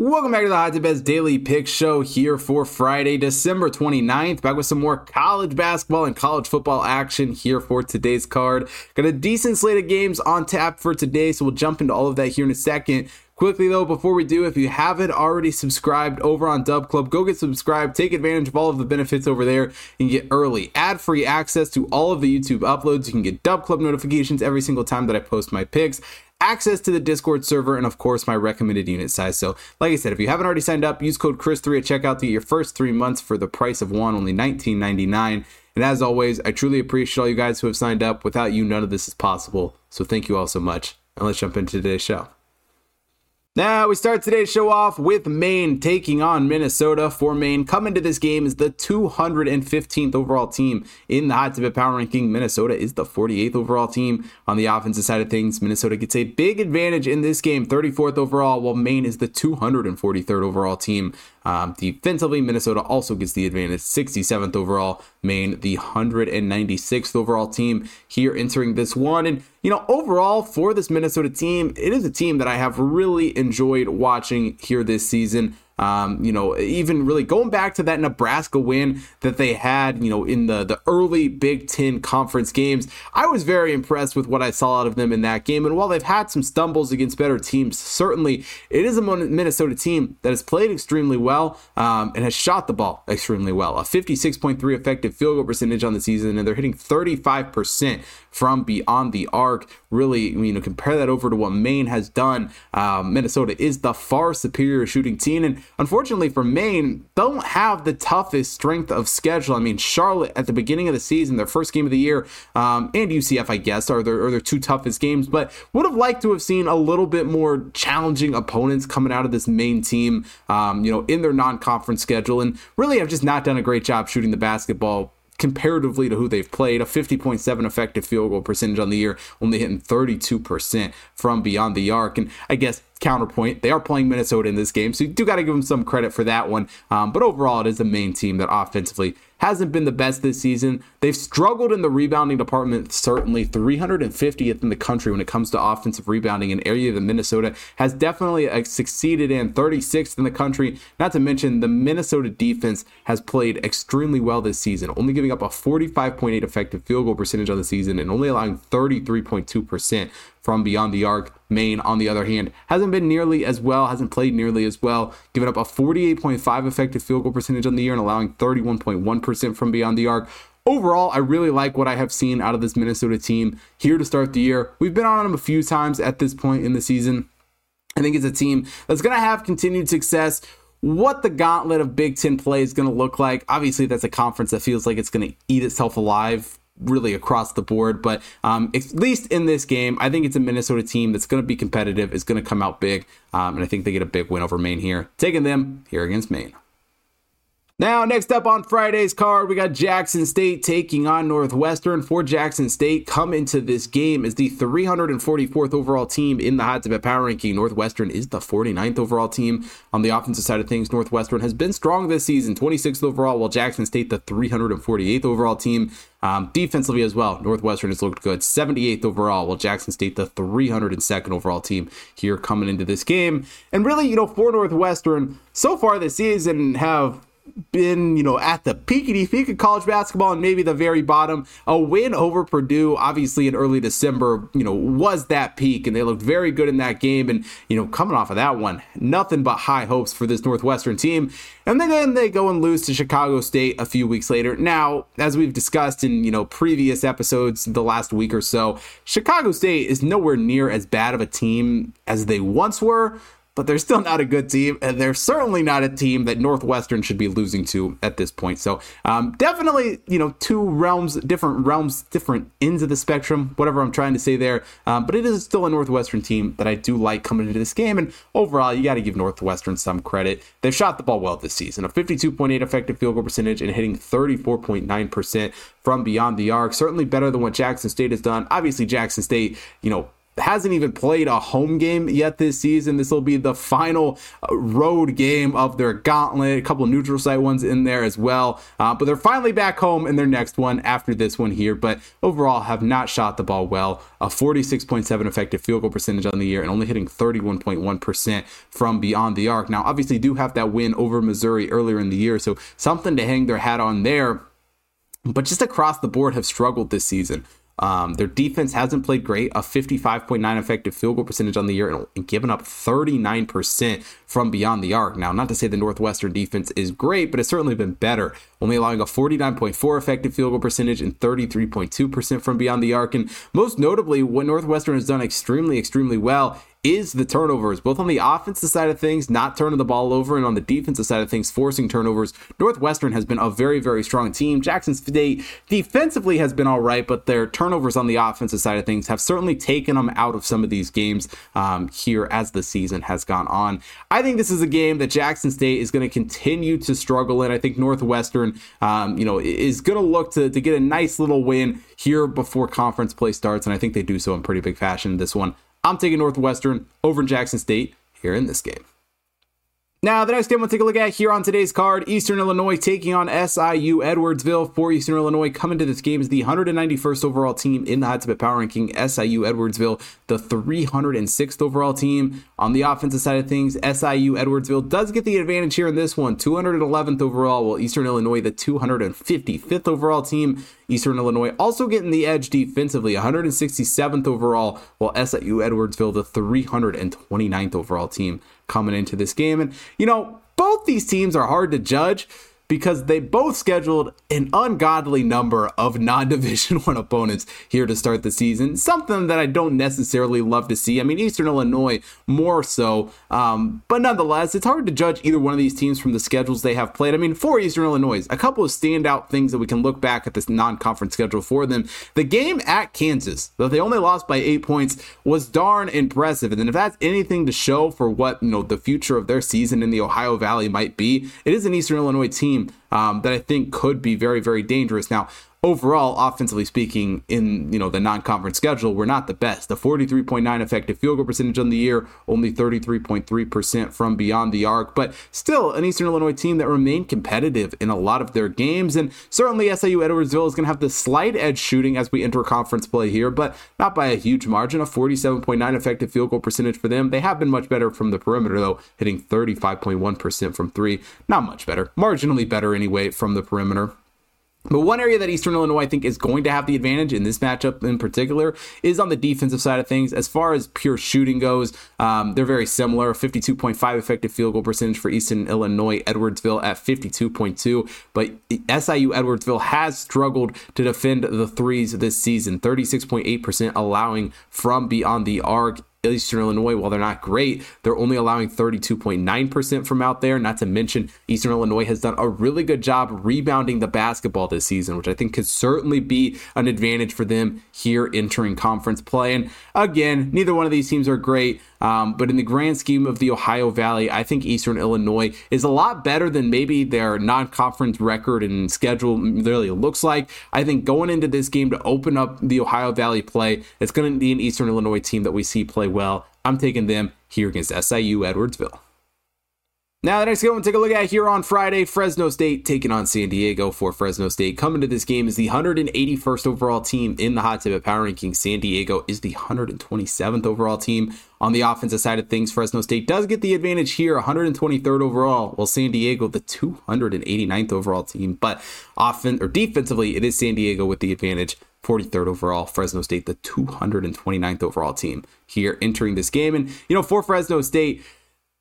Welcome back to the Hot Tip Bets Daily Pick Show here for Friday, December 29th. Back with some more college basketball and college football action here for today's card. Got a decent slate of games on tap for today, so we'll jump into all of that here in a second. Quickly though, before we do, if you haven't already subscribed over on Dub Club, go get subscribed. Take advantage of all of the benefits over there. Can get early, ad free access to all of the YouTube uploads. You can get Dub Club notifications every single time that I post my picks access to the Discord server, and of course, my recommended unit size. So, like I said, if you haven't already signed up, use code Chris3 at checkout to get your first three months for the price of one, only $19.99. And as always, I truly appreciate all you guys who have signed up. Without you, none of this is possible. So, thank you all so much. And let's jump into today's show. Now, we start today's show off with Maine taking on Minnesota. For Maine, coming to this game is the 215th overall team in the Hot Tip Power Ranking. Minnesota is the 48th overall team. On the offensive side of things, Minnesota gets a big advantage in this game, 34th overall, while Maine is the 243rd overall team. Um, defensively, Minnesota also gets the advantage, 67th overall. Maine, the 196th overall team here entering this one. And, you know, overall for this Minnesota team, it is a team that I have really enjoyed watching here this season. Um, you know, even really going back to that Nebraska win that they had, you know, in the the early Big Ten conference games, I was very impressed with what I saw out of them in that game. And while they've had some stumbles against better teams, certainly it is a Minnesota team that has played extremely well um, and has shot the ball extremely well. A 56.3 effective field goal percentage on the season, and they're hitting 35% from beyond the arc. Really, you know, compare that over to what Maine has done. Um, Minnesota is the far superior shooting team, and unfortunately for Maine, don't have the toughest strength of schedule. I mean, Charlotte at the beginning of the season, their first game of the year, um, and UCF, I guess, are their, are their two toughest games. But would have liked to have seen a little bit more challenging opponents coming out of this Maine team, um, you know, in their non-conference schedule, and really have just not done a great job shooting the basketball comparatively to who they've played. A 50.7 effective field goal percentage on the year, only hitting 32% from beyond the arc. And I guess counterpoint, they are playing Minnesota in this game, so you do got to give them some credit for that one. Um, but overall, it is the Maine team that offensively hasn't been the best this season. They've struggled in the rebounding department, certainly 350th in the country when it comes to offensive rebounding, an area that Minnesota has definitely uh, succeeded in, 36th in the country. Not to mention, the Minnesota defense has played extremely well this season, only giving up a 45.8 effective field goal percentage on the season and only allowing 33.2% from beyond the arc. Maine, on the other hand, hasn't been nearly as well, hasn't played nearly as well, giving up a 48.5 effective field goal percentage on the year and allowing 31.1% from beyond the arc. Overall, I really like what I have seen out of this Minnesota team here to start the year. We've been on them a few times at this point in the season. I think it's a team that's going to have continued success what the gauntlet of Big Ten play is going to look like. Obviously, that's a conference that feels like it's going to eat itself alive really across the board. But um, at least in this game, I think it's a Minnesota team that's going to be competitive, is going to come out big, um, and I think they get a big win over Maine here, taking them here against Maine. Now, next up on Friday's card, we got Jackson State taking on Northwestern. For Jackson State, come into this game as the 344th overall team in the Hot Tip Power Ranking. Northwestern is the 49th overall team. On the offensive side of things, Northwestern has been strong this season, 26th overall, while Jackson State, the 348th overall team. Um, defensively as well, Northwestern has looked good, 78th overall, while Jackson State, the 302nd overall team here coming into this game. And really, you know, for Northwestern, so far this season have been, you know, at the peakity peak of college basketball and maybe the very bottom. A win over Purdue, obviously in early December, you know, was that peak, and they looked very good in that game. And you know, coming off of that one, nothing but high hopes for this Northwestern team. And then they go and lose to Chicago State a few weeks later. Now, as we've discussed in you know previous episodes the last week or so, Chicago State is nowhere near as bad of a team as they once were but they're still not a good team, and they're certainly not a team that Northwestern should be losing to at this point. So, um, definitely, you know, two realms, different realms, different ends of the spectrum, whatever I'm trying to say there. Um, but it is still a Northwestern team that I do like coming into this game, and overall, you got to give Northwestern some credit. They've shot the ball well this season, a 52.8 effective field goal percentage and hitting 34.9% from beyond the arc. Certainly better than what Jackson State has done. Obviously, Jackson State, you know, hasn't even played a home game yet this season. This will be the final uh, road game of their gauntlet. A couple neutral site ones in there as well. Uh, but they're finally back home in their next one after this one here. But overall, have not shot the ball well. A 46.7 effective field goal percentage on the year and only hitting 31.1% from beyond the arc. Now, obviously, do have that win over Missouri earlier in the year. So something to hang their hat on there but just across the board have struggled this season. Um, their defense hasn't played great, a 55.9 effective field goal percentage on the year, and, and given up 39% from beyond the arc. Now, not to say the Northwestern defense is great, but it's certainly been better, only allowing a 49.4 effective field goal percentage and 33.2% from beyond the arc. And most notably, what Northwestern has done extremely, extremely well is the turnovers, both on the offensive side of things, not turning the ball over, and on the defensive side of things, forcing turnovers. Northwestern has been a very, very strong team. Jackson State defensively has been all right, but their turnovers on the offensive side of things have certainly taken them out of some of these games um, here as the season has gone on. I think this is a game that Jackson State is going to continue to struggle in. I think Northwestern, um, you know, is going to look to, to get a nice little win here before conference play starts, and I think they do so in pretty big fashion this one. I'm taking Northwestern over in Jackson State here in this game. Now, the next game we'll take a look at here on today's card Eastern Illinois taking on SIU Edwardsville. For Eastern Illinois, coming to this game is the 191st overall team in the Hot Tip Power Ranking. SIU Edwardsville, the 306th overall team. On the offensive side of things, SIU Edwardsville does get the advantage here in this one, 211th overall, while Eastern Illinois, the 255th overall team. Eastern Illinois also getting the edge defensively, 167th overall, while SIU Edwardsville, the 329th overall team coming into this game. And, you know, both these teams are hard to judge because they both scheduled an ungodly number of non-division one opponents here to start the season. Something that i don't necessarily love to see. I mean eastern illinois more so um, but nonetheless it's hard to judge either one of these teams from the schedules they have played. I mean for eastern illinois a couple of standout things that we can look back at this non-conference schedule for them. The game at kansas though they only lost by eight points was darn impressive. And then if that's anything to show for what you know the future of their season in the ohio valley might be it is an eastern illinois team team um, that I think could be very, very dangerous. Now, overall, offensively speaking, in you know the non-conference schedule, we're not the best. The 43.9 effective field goal percentage on the year, only 33.3% from beyond the arc, but still an Eastern Illinois team that remained competitive in a lot of their games. And certainly SIU Edwardsville is going to have the slight edge shooting as we enter conference play here, but not by a huge margin. A 47.9 effective field goal percentage for them. They have been much better from the perimeter though, hitting 35.1% from three. Not much better, marginally better anyway from the perimeter. But one area that Eastern Illinois I think is going to have the advantage in this matchup in particular is on the defensive side of things. As far as pure shooting goes, um, they're very similar. 52.5 effective field goal percentage for Eastern Illinois, Edwardsville at 52.2. But SIU Edwardsville has struggled to defend the threes this season, 36.8% allowing from beyond the arc. Eastern Illinois, while they're not great, they're only allowing 32.9% from out there. Not to mention, Eastern Illinois has done a really good job rebounding the basketball this season, which I think could certainly be an advantage for them here entering conference play. And again, neither one of these teams are great. Um, but in the grand scheme of the Ohio Valley, I think Eastern Illinois is a lot better than maybe their non conference record and schedule really looks like. I think going into this game to open up the Ohio Valley play, it's going to be an Eastern Illinois team that we see play well. I'm taking them here against SIU Edwardsville. Now, the next game we'll take a look at here on Friday Fresno State taking on San Diego for Fresno State. Coming to this game is the 181st overall team in the Hot Tip Power Ranking. San Diego is the 127th overall team. On the offensive side of things, Fresno State does get the advantage here, 123rd overall, while San Diego, the 289th overall team. But often or defensively, it is San Diego with the advantage. 43rd overall, Fresno State, the 229th overall team here entering this game. And, you know, for Fresno State,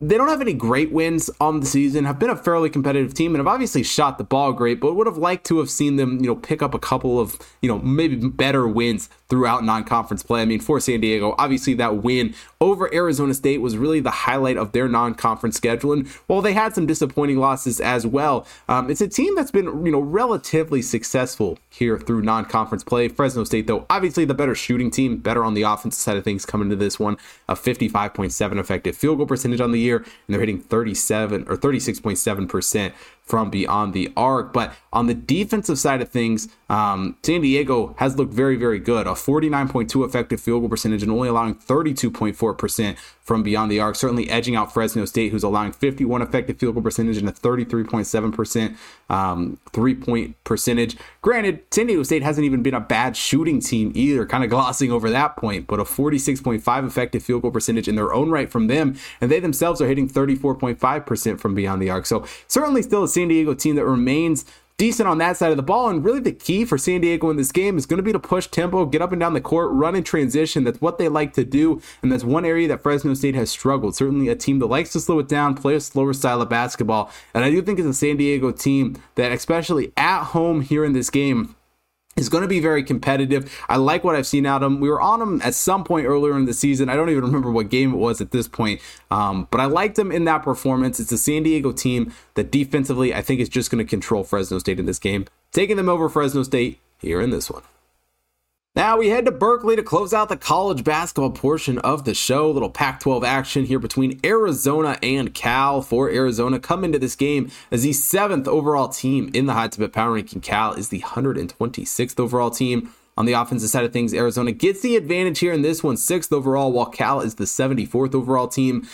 they don't have any great wins on the season, have been a fairly competitive team, and have obviously shot the ball great, but would have liked to have seen them, you know, pick up a couple of, you know, maybe better wins throughout non-conference play. I mean, for San Diego, obviously that win over Arizona State was really the highlight of their non-conference schedule. And while they had some disappointing losses as well, um, it's a team that's been, you know, relatively successful here through non-conference play. Fresno State, though, obviously the better shooting team, better on the offensive side of things coming to this one, a 55.7 effective field goal percentage on the year, and they're hitting 37 or 36.7% from beyond the arc. But on the defensive side of things, um, San Diego has looked very, very good. A 49.2 effective field goal percentage and only allowing 32.4% from beyond the arc. Certainly edging out Fresno State, who's allowing 51 effective field goal percentage and a 33.7% um, three point percentage. Granted, San Diego State hasn't even been a bad shooting team either, kind of glossing over that point, but a 46.5 effective field goal percentage in their own right from them. And they themselves are hitting 34.5% from beyond the arc. So certainly still a San Diego team that remains decent on that side of the ball. And really, the key for San Diego in this game is going to be to push tempo, get up and down the court, run in transition. That's what they like to do. And that's one area that Fresno State has struggled. Certainly, a team that likes to slow it down, play a slower style of basketball. And I do think it's a San Diego team that, especially at home here in this game, is going to be very competitive. I like what I've seen out of him. We were on him at some point earlier in the season. I don't even remember what game it was at this point, um, but I liked him in that performance. It's a San Diego team that defensively I think is just going to control Fresno State in this game, taking them over Fresno State here in this one. Now we head to Berkeley to close out the college basketball portion of the show. A little Pac 12 action here between Arizona and Cal. For Arizona, come into this game as the seventh overall team in the Hot Tip Bets power ranking. Cal is the 126th overall team. On the offensive side of things, Arizona gets the advantage here in this one, sixth overall, while Cal is the 74th overall team.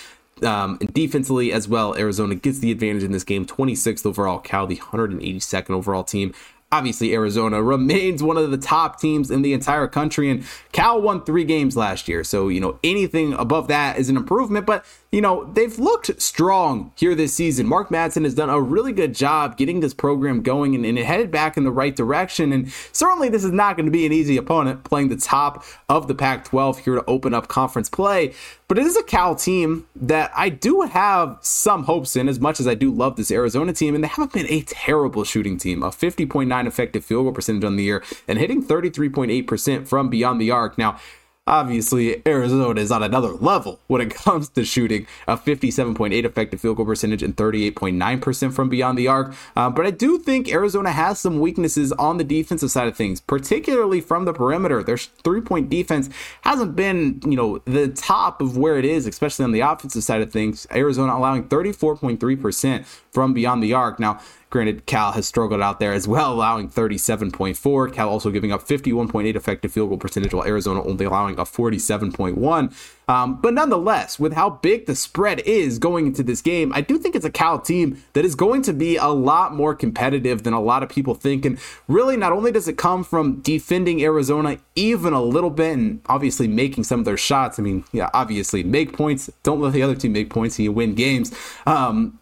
Um, and defensively as well, Arizona gets the advantage in this game, 26th overall, Cal the 182nd overall team obviously Arizona remains one of the top teams in the entire country and Cal won 3 games last year. So, you know, anything above that is an improvement, but you know, they've looked strong here this season. Mark Madsen has done a really good job getting this program going and, and headed back in the right direction. And certainly this is not going to be an easy opponent playing the top of the Pac 12 here to open up conference play. But it is a Cal team that I do have some hopes in, as much as I do love this Arizona team. And they haven't been a terrible shooting team. A 50.9 effective field goal percentage on the year and hitting 33.8% from beyond the arc. Now, Obviously, Arizona is on another level when it comes to shooting a 57.8 effective field goal percentage and 38.9% from beyond the arc. Uh, but I do think Arizona has some weaknesses on the defensive side of things, particularly from the perimeter. Their three point defense hasn't been, you know, the top of where it is, especially on the offensive side of things. Arizona allowing 34.3% from beyond the arc. Now, Granted, Cal has struggled out there as well, allowing 37.4. Cal also giving up 51.8 effective field goal percentage, while Arizona only allowing a 47.1. Um, but nonetheless, with how big the spread is going into this game, I do think it's a Cal team that is going to be a lot more competitive than a lot of people think. And really, not only does it come from defending Arizona even a little bit and obviously making some of their shots. I mean, yeah, obviously make points. Don't let the other team make points and you win games. Um,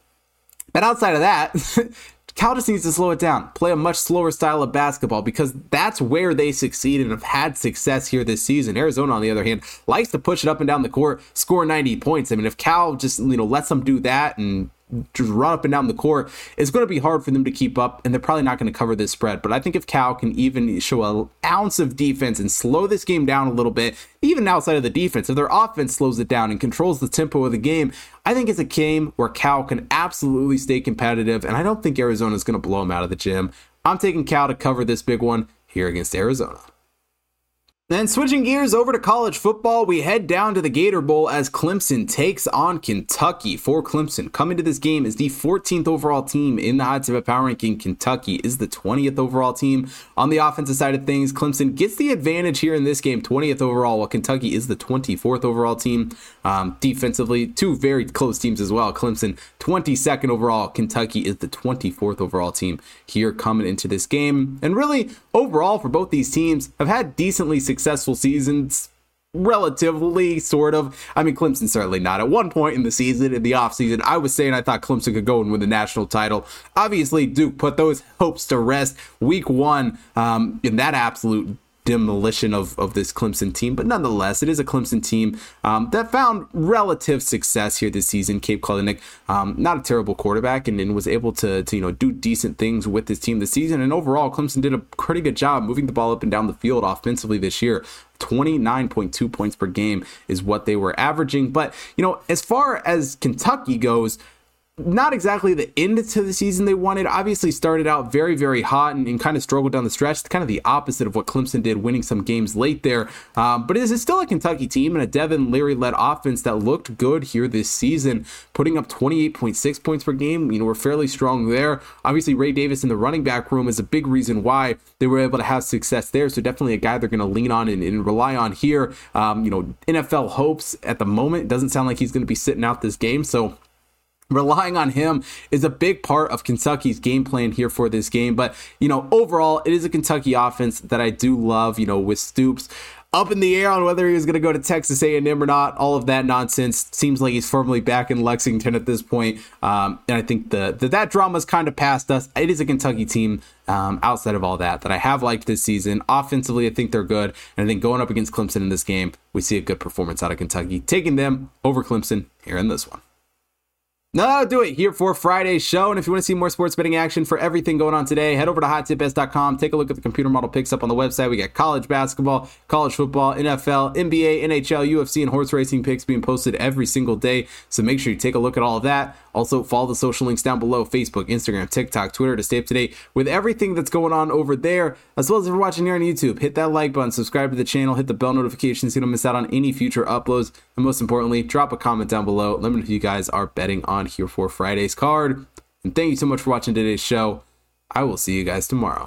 but outside of that, Cal just needs to slow it down, play a much slower style of basketball because that's where they succeed and have had success here this season. Arizona, on the other hand, likes to push it up and down the court, score 90 points. I mean, if Cal just you know lets them do that and just run up and down the court, it's going to be hard for them to keep up, and they're probably not going to cover this spread. But I think if Cal can even show an ounce of defense and slow this game down a little bit, even outside of the defense, if their offense slows it down and controls the tempo of the game, I think it's a game where Cal can absolutely stay competitive, and I don't think Arizona is going to blow them out of the gym. I'm taking Cal to cover this big one here against Arizona. Then switching gears over to college football, we head down to the Gator Bowl as Clemson takes on Kentucky. For Clemson, coming to this game is the 14th overall team in the Hot Tip Bets power ranking. Kentucky is the 20th overall team. On the offensive side of things, Clemson gets the advantage here in this game, 20th overall, while Kentucky is the 24th overall team. Um, defensively, two very close teams as well. Clemson 22nd overall, Kentucky is the 24th overall team here coming into this game. And really, overall for both these teams, have had decently successful successful seasons relatively sort of. I mean clemson certainly not. At one point in the season in the offseason i was saying i thought clemson could go and win the national title. Obviously duke put those hopes to rest. Week one um, in that absolute demolition of, of this Clemson team, but nonetheless, it is a Clemson team um, that found relative success here this season. Cade Klubnik, um, not a terrible quarterback, and, and was able to, to you know do decent things with this team this season. And overall, Clemson did a pretty good job moving the ball up and down the field offensively this year. 29.2 points per game is what they were averaging. But, you know, as far as Kentucky goes, not exactly the end to the season they wanted. Obviously, started out very, very hot and, and kind of struggled down the stretch. Kind of the opposite of what Clemson did, winning some games late there. Um, but it is still a Kentucky team and a Devin Leary led offense that looked good here this season, putting up 28.6 points per game. You know, we're fairly strong there. Obviously, Ray Davis in the running back room is a big reason why they were able to have success there. So definitely a guy they're going to lean on and, and, rely on here. Um, you know, NFL hopes at the moment doesn't sound like he's going to be sitting out this game. So relying on him is a big part of Kentucky's game plan here for this game. But, you know, overall, it is a Kentucky offense that I do love, you know, with Stoops up in the air on whether he was going to go to Texas A&M or not. All of that nonsense seems like he's firmly back in Lexington at this point. Um, and I think the, the that drama's kind of past us. It is a Kentucky team um, outside of all that that I have liked this season. Offensively, I think they're good. And I think going up against Clemson in this game, we see a good performance out of Kentucky, taking them over Clemson here in this one. No, do it here for Friday's show. And if you want to see more sports betting action for everything going on today, head over to hottipbets.com. Take a look at the computer model picks up on the website. We got college basketball, college football, NFL, NBA, NHL, UFC, and horse racing picks being posted every single day. So make sure you take a look at all of that. Also, follow the social links down below Facebook, Instagram, TikTok, Twitter to stay up to date with everything that's going on over there. As well as if you're watching here on YouTube, hit that like button, subscribe to the channel, hit the bell notification so you don't miss out on any future uploads. And most importantly, drop a comment down below. Let me know if you guys are betting on here for Friday's card. And thank you so much for watching today's show. I will see you guys tomorrow.